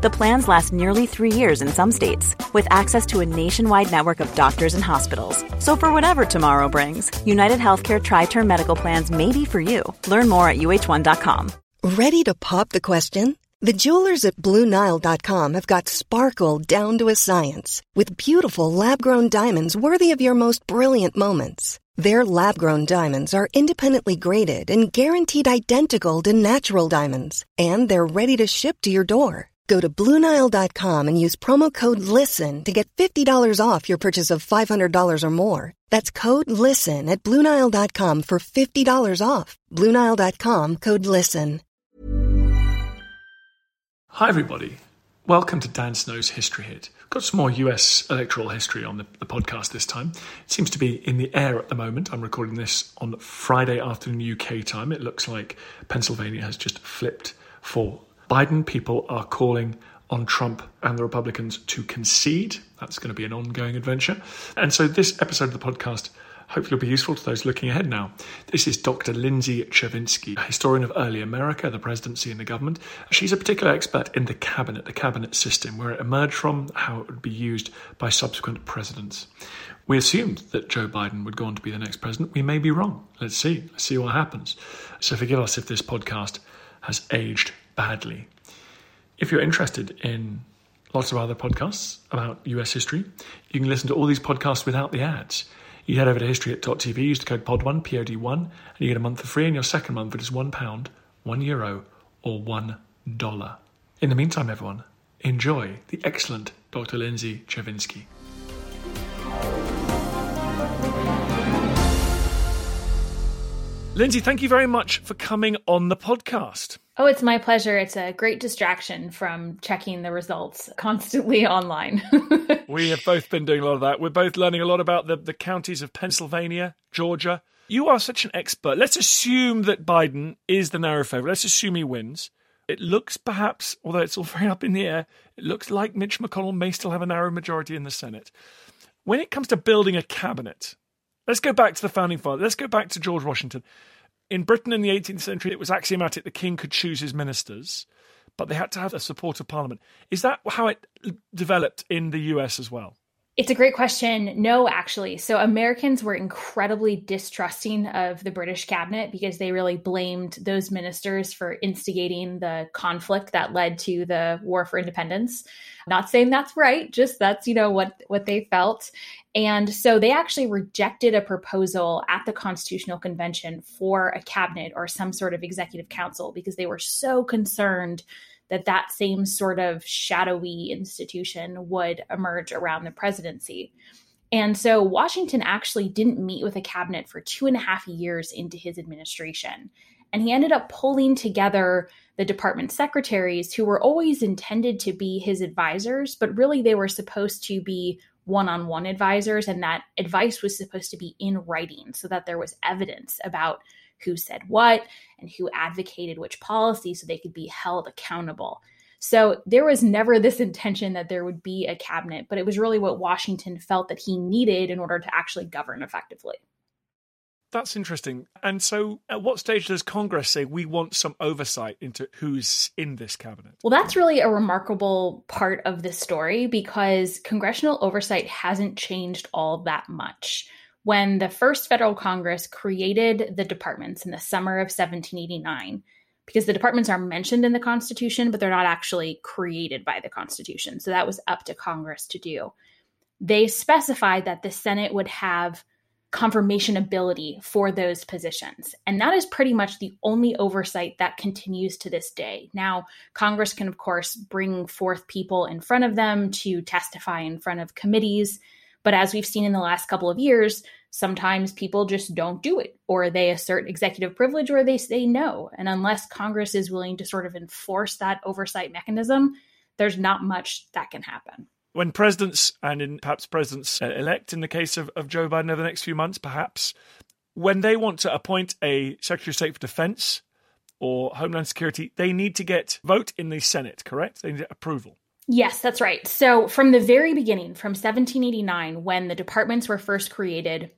The plans last nearly three years in some states, with access to a nationwide network of doctors and hospitals. So, for whatever tomorrow brings, United Healthcare Tri Term Medical Plans may be for you. Learn more at uh1.com. Ready to pop the question? The jewelers at Bluenile.com have got sparkle down to a science with beautiful lab grown diamonds worthy of your most brilliant moments. Their lab grown diamonds are independently graded and guaranteed identical to natural diamonds, and they're ready to ship to your door. Go to Bluenile.com and use promo code LISTEN to get $50 off your purchase of $500 or more. That's code LISTEN at Bluenile.com for $50 off. Bluenile.com code LISTEN. Hi, everybody. Welcome to Dan Snow's History Hit. Got some more US electoral history on the, the, podcast this time. It seems to be in the air at the moment. I'm recording this on Friday afternoon UK time. It looks like Pennsylvania has just flipped for Biden. People are calling on Trump and the Republicans to concede. That's going to be an ongoing adventure. And so this episode of the podcast hopefully will be useful to those looking ahead now. This is Dr. Lindsay Chervinsky, a historian of early America, the presidency, and the government. She's a particular expert in the cabinet, the cabinet system, where it emerged from, how it would be used by subsequent presidents. We assumed that Joe Biden would go on to be the next president. We may be wrong. Let's see. Let's see what happens. So forgive us if this podcast has aged badly. If you're interested in lots of other podcasts about US history, you can listen to all these podcasts without the ads. You head over to history.tv, use the code POD1, POD1, and you get a month for free, and your second month it is £1, £1 euro, or $1. In the meantime, everyone, enjoy the excellent Dr. Lindsay Chervinsky. Lindsay, thank you very much for coming on the podcast. Oh, it's my pleasure. It's a great distraction from checking the results constantly online. we have both been doing a lot of that. We're both learning a lot about the, the counties of Pennsylvania, Georgia. You are such an expert. Let's assume that Biden is the narrow favorite. Let's assume he wins. It looks perhaps, although it's all very up in the air, it looks like Mitch McConnell may still have a narrow majority in the Senate. When it comes to building a cabinet, let's go back to the founding father. Let's go back to George Washington in Britain in the 18th century, it was axiomatic the king could choose his ministers, but they had to have the support of parliament. Is that how it developed in the US as well? It's a great question. No, actually. So Americans were incredibly distrusting of the British cabinet because they really blamed those ministers for instigating the conflict that led to the War for Independence. Not saying that's right, just that's, you know, what what they felt. And so they actually rejected a proposal at the Constitutional Convention for a cabinet or some sort of executive council because they were so concerned that that same sort of shadowy institution would emerge around the presidency. And so Washington actually didn't meet with a cabinet for two and a half years into his administration. And he ended up pulling together the department secretaries who were always intended to be his advisors, but really they were supposed to be one on one advisors. And that advice was supposed to be in writing so that there was evidence about who said what and who advocated which policy so they could be held accountable. So there was never this intention that there would be a cabinet, but it was really what Washington felt that he needed in order to actually govern effectively. That's interesting. And so, at what stage does Congress say we want some oversight into who's in this cabinet? Well, that's really a remarkable part of this story because congressional oversight hasn't changed all that much when the first federal Congress created the departments in the summer of 1789, because the departments are mentioned in the Constitution, but they're not actually created by the Constitution. So that was up to Congress to do. They specified that the Senate would have confirmation ability for those positions. And that is pretty much the only oversight that continues to this day. Now, Congress can, of course, bring forth people in front of them to testify in front of committees. But as we've seen in the last couple of years, sometimes people just don't do it or they assert executive privilege or they say no. And unless Congress is willing to sort of enforce that oversight mechanism, there's not much that can happen. When presidents and in perhaps presidents uh, elect, in the case of, of Joe Biden over the next few months, perhaps, when they want to appoint a Secretary of State for Defense, or Homeland Security, they need to get vote in the Senate, correct? They need approval. Yes, that's right. So, from the very beginning, from 1789, when the departments were first created,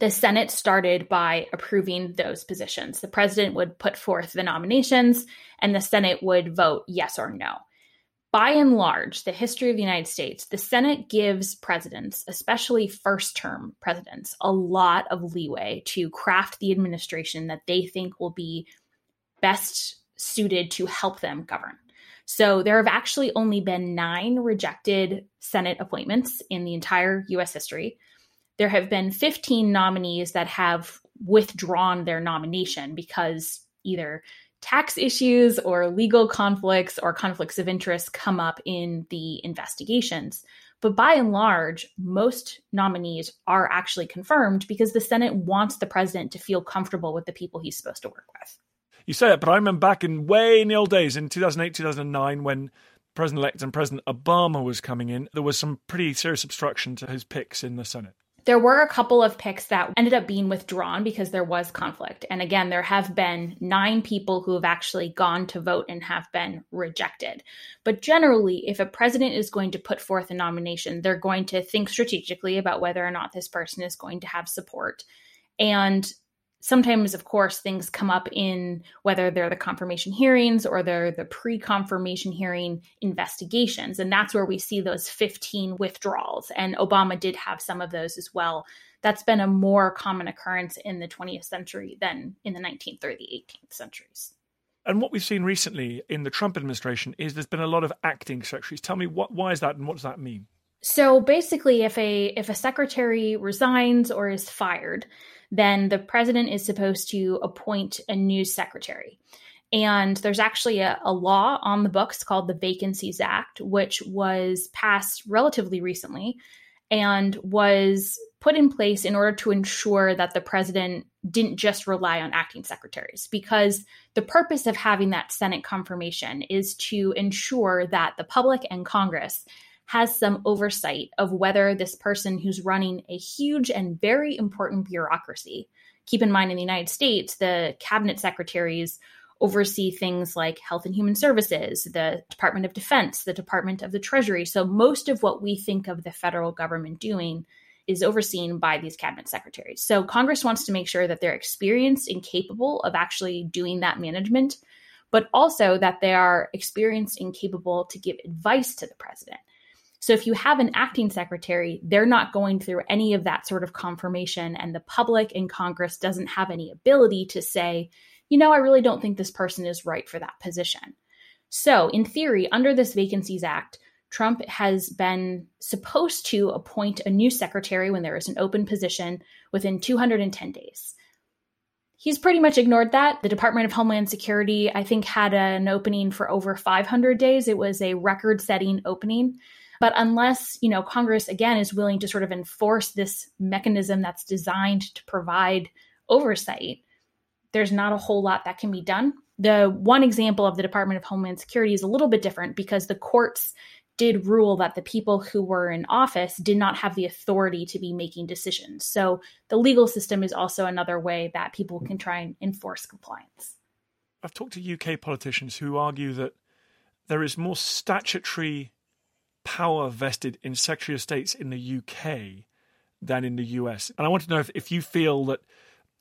the Senate started by approving those positions. The president would put forth the nominations, and the Senate would vote yes or no. By and large, the history of the United States, the Senate gives presidents, especially first term presidents, a lot of leeway to craft the administration that they think will be best suited to help them govern. So there have actually only been nine rejected Senate appointments in the entire US history. There have been 15 nominees that have withdrawn their nomination because either tax issues or legal conflicts or conflicts of interest come up in the investigations. But by and large, most nominees are actually confirmed because the Senate wants the president to feel comfortable with the people he's supposed to work with. You say it, but I remember back in way in the old days, in 2008, 2009, when President elect and President Obama was coming in, there was some pretty serious obstruction to his picks in the Senate. There were a couple of picks that ended up being withdrawn because there was conflict. And again, there have been nine people who have actually gone to vote and have been rejected. But generally, if a president is going to put forth a nomination, they're going to think strategically about whether or not this person is going to have support. And sometimes of course things come up in whether they're the confirmation hearings or they're the pre-confirmation hearing investigations and that's where we see those 15 withdrawals and obama did have some of those as well that's been a more common occurrence in the 20th century than in the 19th or the 18th centuries and what we've seen recently in the Trump administration is there's been a lot of acting secretaries. Tell me what why is that and what does that mean? So basically if a if a secretary resigns or is fired, then the president is supposed to appoint a new secretary. And there's actually a, a, law on the books called the Vacancies Act, which was passed relatively recently and was put in place in order to ensure that the president didn't just rely on acting secretaries. Because the purpose of having that Senate confirmation is to ensure that the public and Congress has some oversight of whether this person who's running a huge and very important bureaucracy, keep in mind in the United States, the cabinet secretaries oversee things like health and human services, the Department of Defense, the Department of the Treasury. So most of what we think of the federal government doing is overseen by these cabinet secretaries. So Congress wants to make sure that they're experienced and capable of actually doing that management, but also that they are experienced and capable to give advice to the president. So if you have an acting secretary, they're not going through any of that sort of confirmation, and the public and Congress doesn't have any ability to say, you know, I really don't think this person is right for that position. So, in theory, under this Vacancies Act, Trump has been supposed to appoint a new secretary when there is an open position within 210 days. He's pretty much ignored that. The Department of Homeland Security, I think, had an opening for over 500 days. It was a record setting opening. But unless, you know, Congress again is willing to sort of enforce this mechanism that's designed to provide oversight, there's not a whole lot that can be done. The one example of the Department of Homeland Security is a little bit different because the courts did rule that the people who were in office did not have the authority to be making decisions. So the legal system is also another way that people can try and enforce compliance. I've talked to UK politicians who argue that there is more statutory power vested in Secretary of States in the UK than in the US. And I want to know if, if you feel that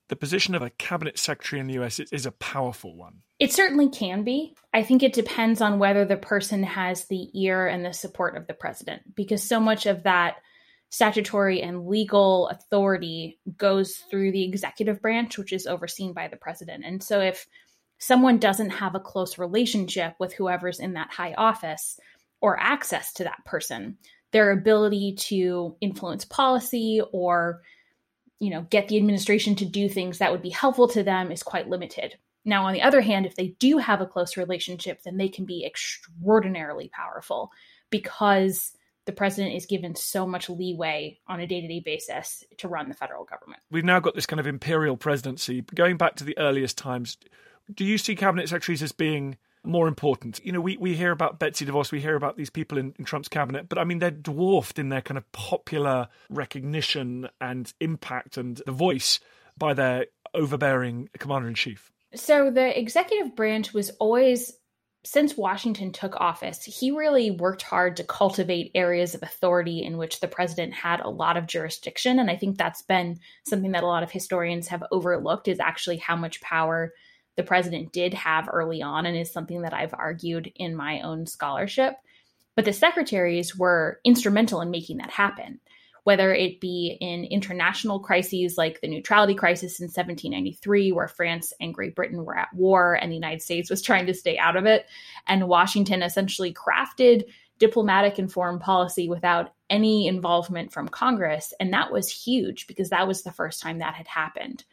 the position of a cabinet secretary in the US is, is, a powerful one. It certainly can be. I think it depends on whether the person has the ear and the support of the president, because so much of that statutory and legal authority goes through the executive branch, which is overseen by the president. And so if someone doesn't have a close relationship with whoever's in that high office, or access to that person. Their ability to influence policy or you know get the administration to do things that would be helpful to them is quite limited. Now on the other hand, if they do have a close relationship, then they can be extraordinarily powerful because the president is given so much leeway on a day-to-day basis to run the federal government. We've now got this kind of imperial presidency. Going back to the earliest times, do you see cabinet secretaries as being more important. You know, we, we hear about Betsy DeVos, we hear about these people in, in Trump's cabinet, but I mean, they're dwarfed in their kind of popular recognition and impact and the voice by their overbearing commander in chief. So the executive branch was always since Washington took office, he really worked hard to cultivate areas of authority in which the president had a lot of jurisdiction. And I think that's been something that a lot of historians have overlooked is actually how much power the president did have early on, and is something that I've argued in my own scholarship. But the secretaries were instrumental in making that happen whether it be in international crises like the neutrality crisis in 1793, where France and Great Britain were at war and the United States was trying to stay out of it. And Washington essentially crafted diplomatic and foreign policy without any involvement from Congress. And that was huge because that was the first time that had happened.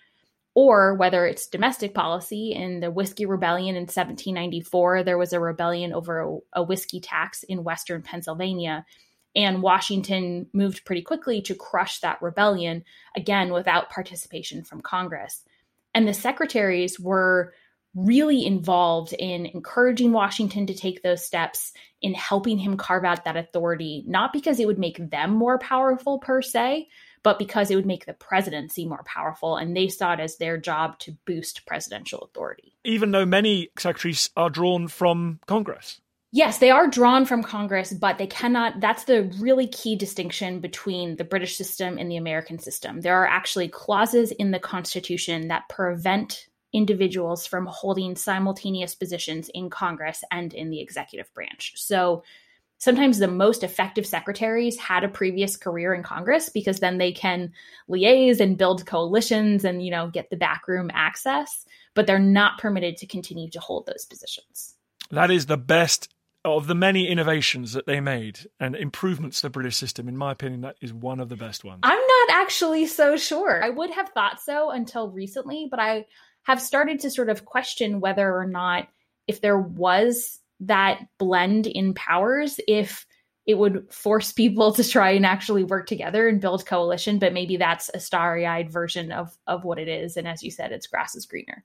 Or whether it's domestic policy in the Whiskey Rebellion in 1794, there was a rebellion over a, a whiskey tax in Western Pennsylvania and Washington moved pretty quickly to crush that rebellion, again, without participation from Congress. And the secretaries were really involved in encouraging Washington to take those steps, in helping him carve out that authority, not because it would make them more powerful per se, but because it would make the presidency more powerful. And they saw it as their job to boost presidential authority. Even though many secretaries are drawn from Congress. Yes, they are drawn from Congress, but they cannot. That's the really key distinction between the British system and the American system. There are actually clauses in the Constitution that prevent individuals from holding simultaneous positions in Congress and in the executive branch. So sometimes the most effective secretaries had a previous career in Congress because then they can liaise and build coalitions and, you know, get the backroom access, but they're not permitted to continue to hold those positions. That is the best of the many innovations that they made and improvements to the British system, in my opinion, that is one of the best ones. I'm not actually so sure. I would have thought so until recently, but I have started to sort of question whether or not if there was that blend in powers, if it would force people to try and actually work together and build coalition, but maybe that's a starry-eyed version of of what it is. And as you said, it's grass is greener.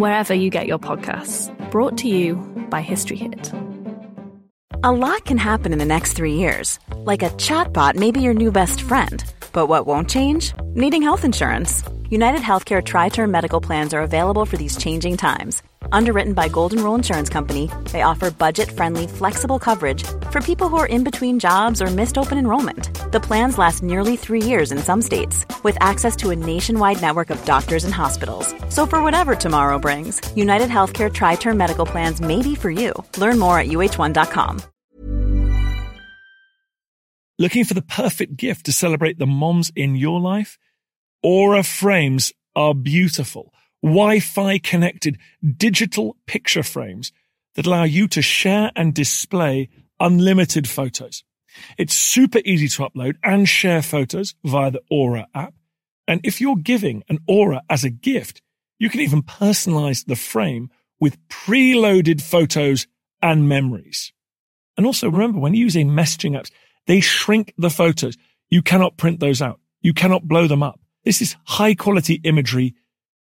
wherever you get your podcasts. Brought to you by History Hit. A lot can happen in the next three years. Like a chatbot may be your new best friend. But what won't change? Needing health insurance. United Healthcare Tri Term Medical Plans are available for these changing times. Underwritten by Golden Rule Insurance Company, they offer budget friendly, flexible coverage for people who are in between jobs or missed open enrollment. The plans last nearly three years in some states, with access to a nationwide network of doctors and hospitals. So, for whatever tomorrow brings, United Healthcare Tri Term Medical Plans may be for you. Learn more at uh1.com. Looking for the perfect gift to celebrate the moms in your life? Aura frames are beautiful Wi-Fi connected digital picture frames that allow you to share and display unlimited photos. It's super easy to upload and share photos via the Aura app. And if you're giving an Aura as a gift, you can even personalize the frame with preloaded photos and memories. And also remember when using messaging apps, they shrink the photos. You cannot print those out. You cannot blow them up. This is high quality imagery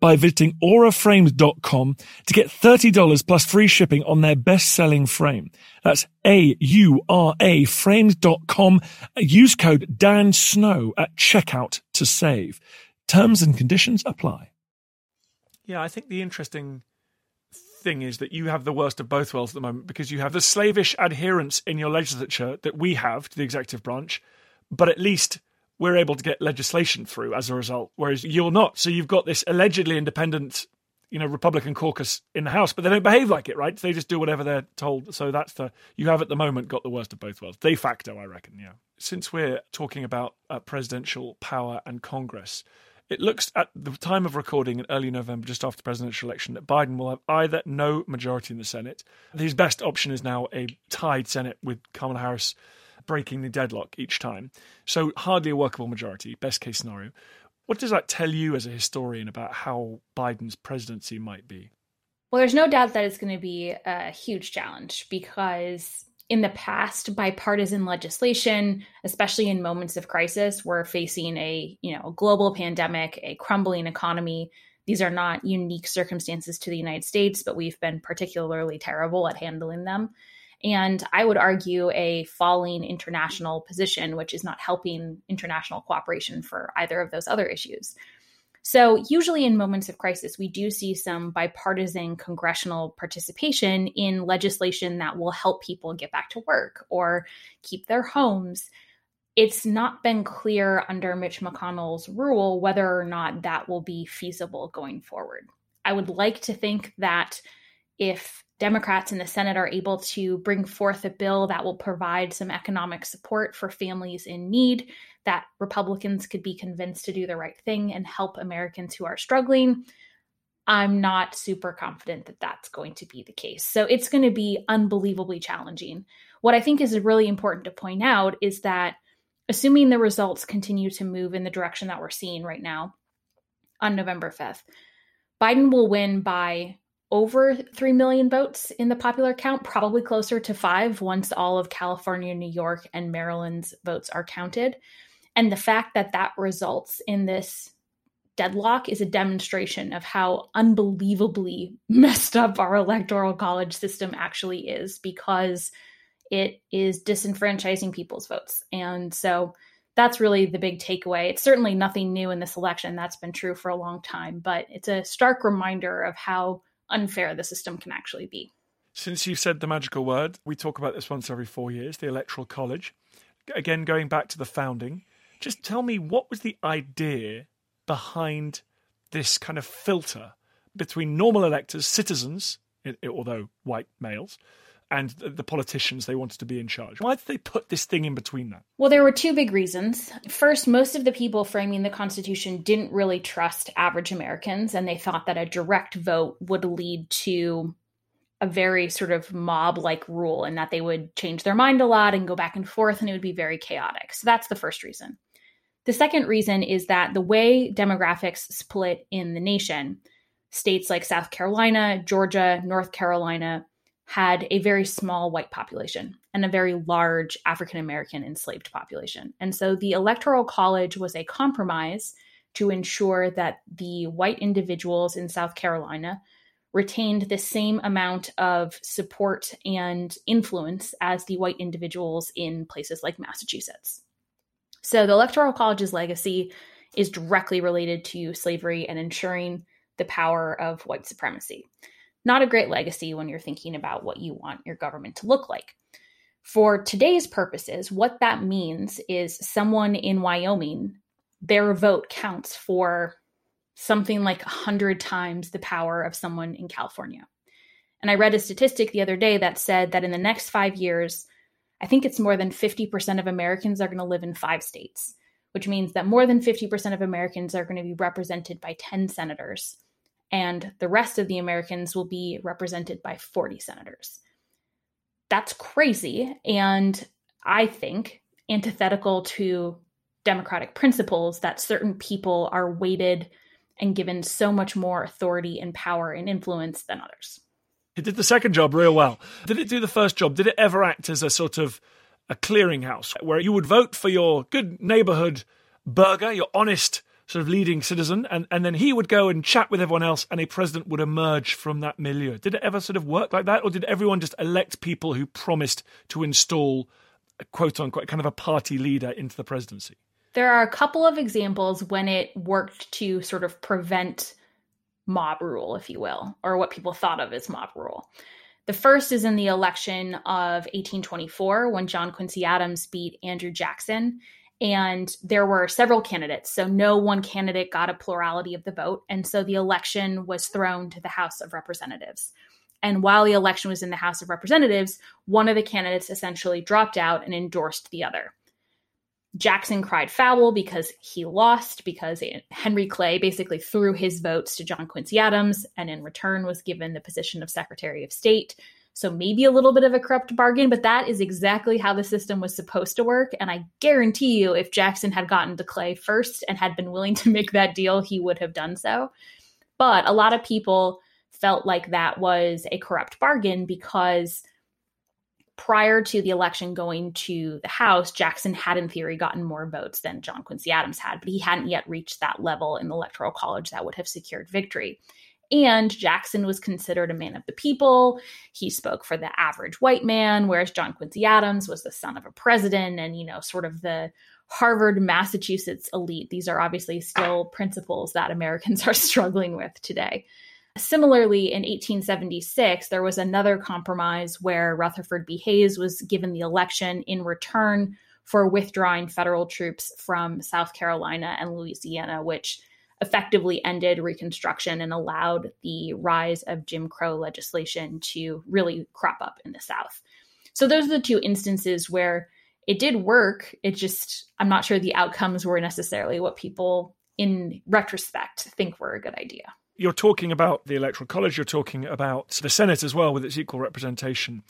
by visiting auraframes.com to get $30 plus free shipping on their best-selling frame. That's A-U-R-A frames.com. Use code Dan Snow at checkout to save. Terms and conditions apply. Yeah, I think the interesting thing is that you have the worst of both worlds at the moment because you have the slavish adherence in your legislature that we have to the executive branch, but at least we're able to get legislation through as a result, whereas you're not. So you've got this allegedly independent you know Republican caucus in the House, but they don't behave like it, right? They just do whatever they're told. So that's the you have at the moment got the worst of both worlds, de facto, I reckon. Yeah. Since we're talking about uh, presidential power and Congress, it looks at the time of recording in early November, just after the presidential election, that Biden will have either no majority in the Senate. His best option is now a tied Senate with Kamala Harris breaking the deadlock each time. So hardly a workable majority, best case scenario. What does that tell you as a historian about how Biden's presidency might be? Well, there's no doubt that it's going to be a huge challenge because in the past, bipartisan legislation, especially in moments of crisis, we're facing a you know global pandemic, a crumbling economy. These are not unique circumstances to the United States, but we've been particularly terrible at handling them and I would argue a falling international position, which is not helping international cooperation for either of those other issues. So, usually in moments of crisis, we do see some bipartisan congressional participation in legislation that will help people get back to work or keep their homes. It's not been clear under Mitch McConnell's rule whether or not that will be feasible going forward. I would like to think that if Democrats in the Senate are able to bring forth a bill that will provide some economic support for families in need, that Republicans could be convinced to do the right thing and help Americans who are struggling. I'm not super confident that that's going to be the case. So it's going to be unbelievably challenging. What I think is really important to point out is that assuming the results continue to move in the direction that we're seeing right now on November 5th, Biden will win by over 3 million votes in the popular count, probably closer to five once all of California, New York, and Maryland's votes are counted. And the fact that that results in this deadlock is a demonstration of how unbelievably messed up our electoral college system actually is because it is disenfranchising people's votes. And so that's really the big takeaway. It's certainly nothing new in this election. That's been true for a long time, but it's a stark reminder of how unfair the system can actually be. Since you said the magical word, we talk about this once every four years the Electoral College. Again, going back to the founding, just tell me what was the idea behind this kind of filter between normal electors, citizens, although white males, and the politicians they wanted to be in charge. Why did they put this thing in between that? Well, there were two big reasons. First, most of the people framing the Constitution didn't really trust average Americans, and they thought that a direct vote would lead to a very sort of mob like rule and that they would change their mind a lot and go back and forth, and it would be very chaotic. So that's the first reason. The second reason is that the way demographics split in the nation, states like South Carolina, Georgia, North Carolina, had a very small white population and a very large African American enslaved population. And so the Electoral College was a compromise to ensure that the white individuals in South Carolina retained the same amount of support and influence as the white individuals in places like Massachusetts. So the Electoral College's legacy is directly related to slavery and ensuring the power of white supremacy not a great legacy when you're thinking about what you want your government to look like. For today's purposes, what that means is someone in Wyoming, their vote counts for something like 100 times the power of someone in California. And I read a statistic the other day that said that in the next five years, I think it's more than 50% of Americans are going to live in five states, which means that more than 50% of Americans are going to be represented by 10 senators and the rest of the Americans will be represented by 40 senators. That's crazy. And I think antithetical to democratic principles that certain people are weighted and given so much more authority and power and influence than others. It did the second job real well. Did it do the first job? Did it ever act as a sort of a clearinghouse where you would vote for your good neighborhood burger, your honest sort of leading citizen, and, and then he would go and chat with everyone else, and a president would emerge from that milieu. Did it ever sort of work like that, or did everyone just elect people who promised to install, a quote unquote, kind of a party leader into the presidency? There are a couple of examples when it worked to sort of prevent mob rule, if you will, or what people thought of as mob rule. The first is in the election of 1824 when John Quincy Adams beat Andrew Jackson And there were several candidates. So no one candidate got a plurality of the vote. And so the election was thrown to the House of Representatives. And while the election was in the House of Representatives, one of the candidates essentially dropped out and endorsed the other. Jackson cried foul because he lost, because Henry Clay basically threw his votes to John Quincy Adams and in return was given the position of Secretary of State. So maybe a little bit of a corrupt bargain, but that is exactly how the system was supposed to work. And I guarantee you, if Jackson had gotten to Clay first and had been willing to make that deal, he would have done so. But a lot of people felt like that was a corrupt bargain because prior to the election going to the House, Jackson had, in theory, gotten more votes than John Quincy Adams had, but he hadn't yet reached that level in the Electoral College that would have secured victory. And Jackson was considered a man of the people. He spoke for the average white man, whereas John Quincy Adams was the son of a president and, you know, sort of the Harvard, Massachusetts elite. These are obviously still principles that Americans are struggling with today. Similarly, in 1876, there was another compromise where Rutherford B. Hayes was given the election in return for withdrawing federal troops from South Carolina and Louisiana, which effectively ended Reconstruction and allowed the rise of Jim Crow legislation to really crop up in the South. So, those are the two instances where it did work. It just, I'm not sure the outcomes were necessarily what people in retrospect think were a good idea. You're talking about the Electoral College, you're talking about the Senate as well, with its equal representation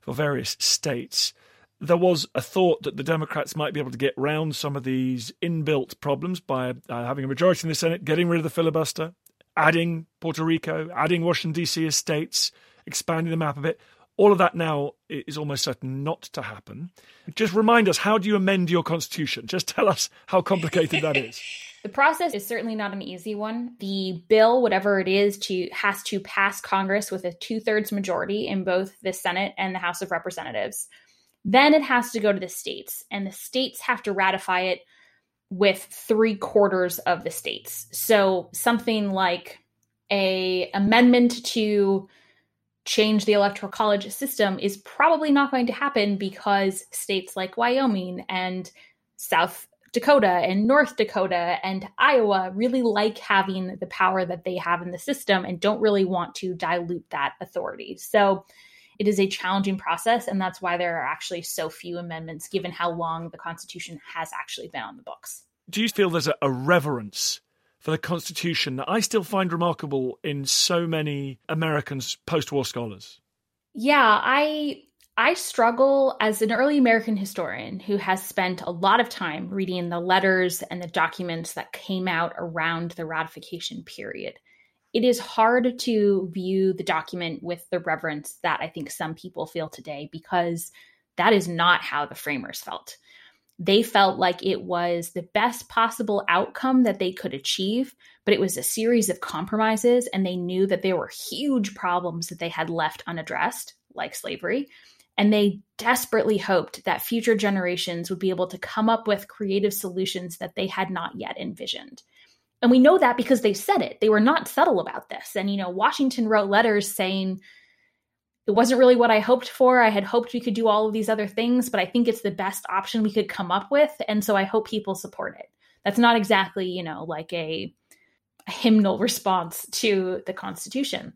for various states. There was a thought that the Democrats might be able to get round some of these inbuilt problems by uh, having a majority in the Senate, getting rid of the filibuster, adding Puerto Rico, adding Washington, D.C. as states, expanding the map a bit. All of that now is almost certain not to happen. Just remind us, how do you amend your constitution? Just tell us how complicated that is. The process is certainly not an easy one. The bill, whatever it is, to has to pass Congress with a two-thirds majority in both the Senate and the House of Representatives. Then it has to go to the states, and the states have to ratify it with three quarters of the states. So something like a amendment to change the electoral college system is probably not going to happen because states like Wyoming and South Dakota and North Dakota and Iowa really like having the power that they have in the system and don't really want to dilute that authority. So it is a challenging process, and that's why there are actually so few amendments given how long the Constitution has actually been on the books. Do you feel there's a, a reverence for the Constitution that I still find remarkable in so many Americans, post war scholars? Yeah, I I struggle as an early American historian who has spent a lot of time reading the letters and the documents that came out around the ratification period. It is hard to view the document with the reverence that I think some people feel today because that is not how the framers felt. They felt like it was the best possible outcome that they could achieve, but it was a series of compromises, and they knew that there were huge problems that they had left unaddressed, like slavery, and they desperately hoped that future generations would be able to come up with creative solutions that they had not yet envisioned. And we know that because they said it. They were not subtle about this. And, you know, Washington wrote letters saying, it wasn't really what I hoped for. I had hoped we could do all of these other things, but I think it's the best option we could come up with. And so I hope people support it. That's not exactly, you know, like a, a hymnal response to the Constitution.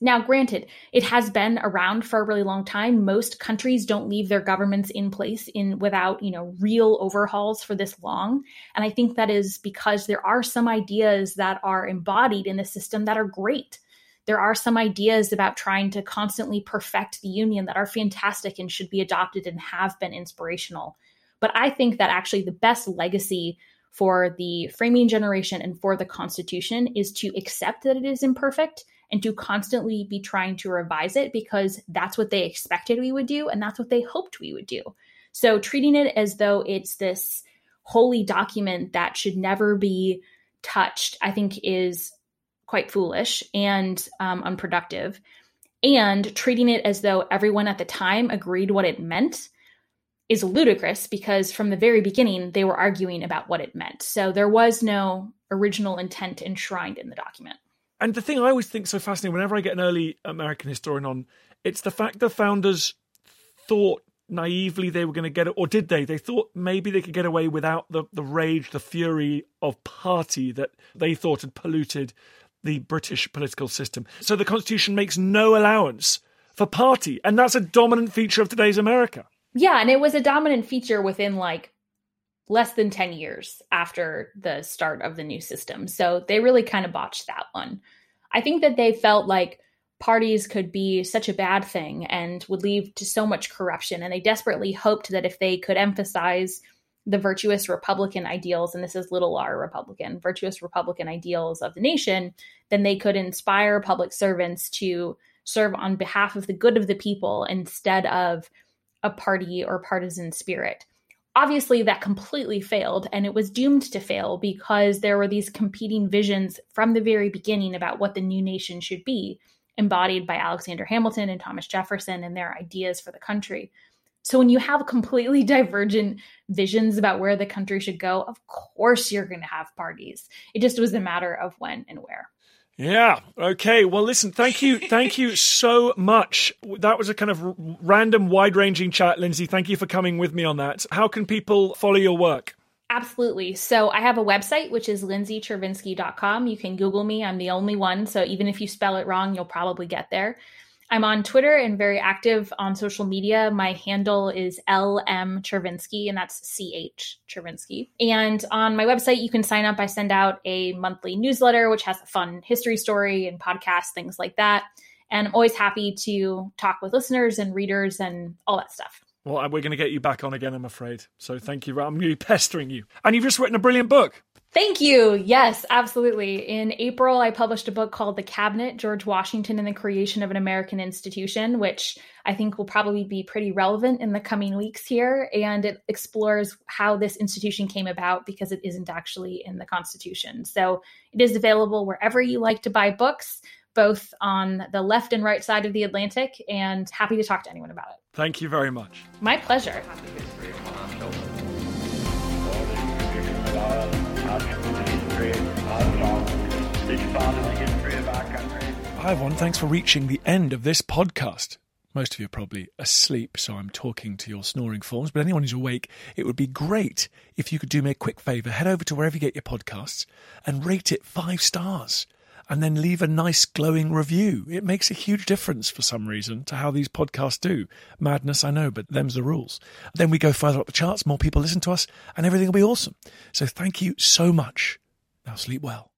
Now, granted, it has been around for a really long time. Most countries don't leave their governments in place in without, you know, real overhauls for this long. And I think that is because there are some ideas that are embodied in the system that are great. There are some ideas about trying to constantly perfect the union that are fantastic and should be adopted and have been inspirational. But I think that actually the best legacy for the framing generation and for the Constitution is to accept that it is imperfect and to constantly be trying to revise it because that's what they expected we would do and that's what they hoped we would do. So treating it as though it's this holy document that should never be touched, I think is quite foolish and um, unproductive. And treating it as though everyone at the time agreed what it meant is ludicrous because from the very beginning they were arguing about what it meant. So there was no original intent enshrined in the document. And the thing I always think so fascinating whenever I get an early American historian on, it's the fact the founders thought naively they were going to get it, or did they? They thought maybe they could get away without the, the rage, the fury of party that they thought had polluted the British political system. So the Constitution makes no allowance for party, and that's a dominant feature of today's America. Yeah, and it was a dominant feature within like less than 10 years after the start of the new system. So they really kind of botched that one. I think that they felt like parties could be such a bad thing and would lead to so much corruption. And they desperately hoped that if they could emphasize the virtuous Republican ideals, and this is little r Republican, virtuous Republican ideals of the nation, then they could inspire public servants to serve on behalf of the good of the people instead of a party or partisan spirit. Obviously, that completely failed, and it was doomed to fail because there were these competing visions from the very beginning about what the new nation should be, embodied by Alexander Hamilton and Thomas Jefferson and their ideas for the country. So, when you have completely divergent visions about where the country should go, of course you're going to have parties. It just was a matter of when and where. Yeah. Okay. Well, listen, thank you. Thank you so much. That was a kind of random, wide ranging chat, Lindsay. Thank you for coming with me on that. How can people follow your work? Absolutely. So I have a website, which is lindsaychervinsky.com. You can Google me. I'm the only one. So even if you spell it wrong, you'll probably get there. I'm on Twitter and very active on social media. My handle is LM Chervinsky, and that's CH Chervinsky. And on my website, you can sign up. I send out a monthly newsletter, which has a fun history story and podcast, things like that. And I'm always happy to talk with listeners and readers and all that stuff. Well, we're going to get you back on again, I'm afraid. So thank you. I'm really pestering you. And you've just written a brilliant book. Thank you. Yes, absolutely. In April, I published a book called The Cabinet George Washington and the Creation of an American Institution, which I think will probably be pretty relevant in the coming weeks here. And it explores how this institution came about because it isn't actually in the Constitution. So it is available wherever you like to buy books, both on the left and right side of the Atlantic, and happy to talk to anyone about it. Thank you very much. My pleasure. Hi, everyone. Thanks for reaching the end of this podcast. Most of you are probably asleep, so I'm talking to your snoring forms. But anyone who's awake, it would be great if you could do me a quick favour. Head over to wherever you get your podcasts and rate it five stars and then leave a nice glowing review. It makes a huge difference for some reason to how these podcasts do. Madness, I know, but them's the rules. Then we go further up the charts, more people listen to us, and everything will be awesome. So thank you so much. Now sleep well.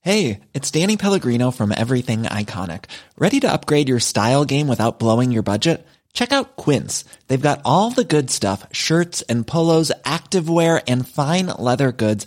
Hey, it's Danny Pellegrino from Everything Iconic. Ready to upgrade your style game without blowing your budget? Check out Quince. They've got all the good stuff shirts and polos, activewear, and fine leather goods,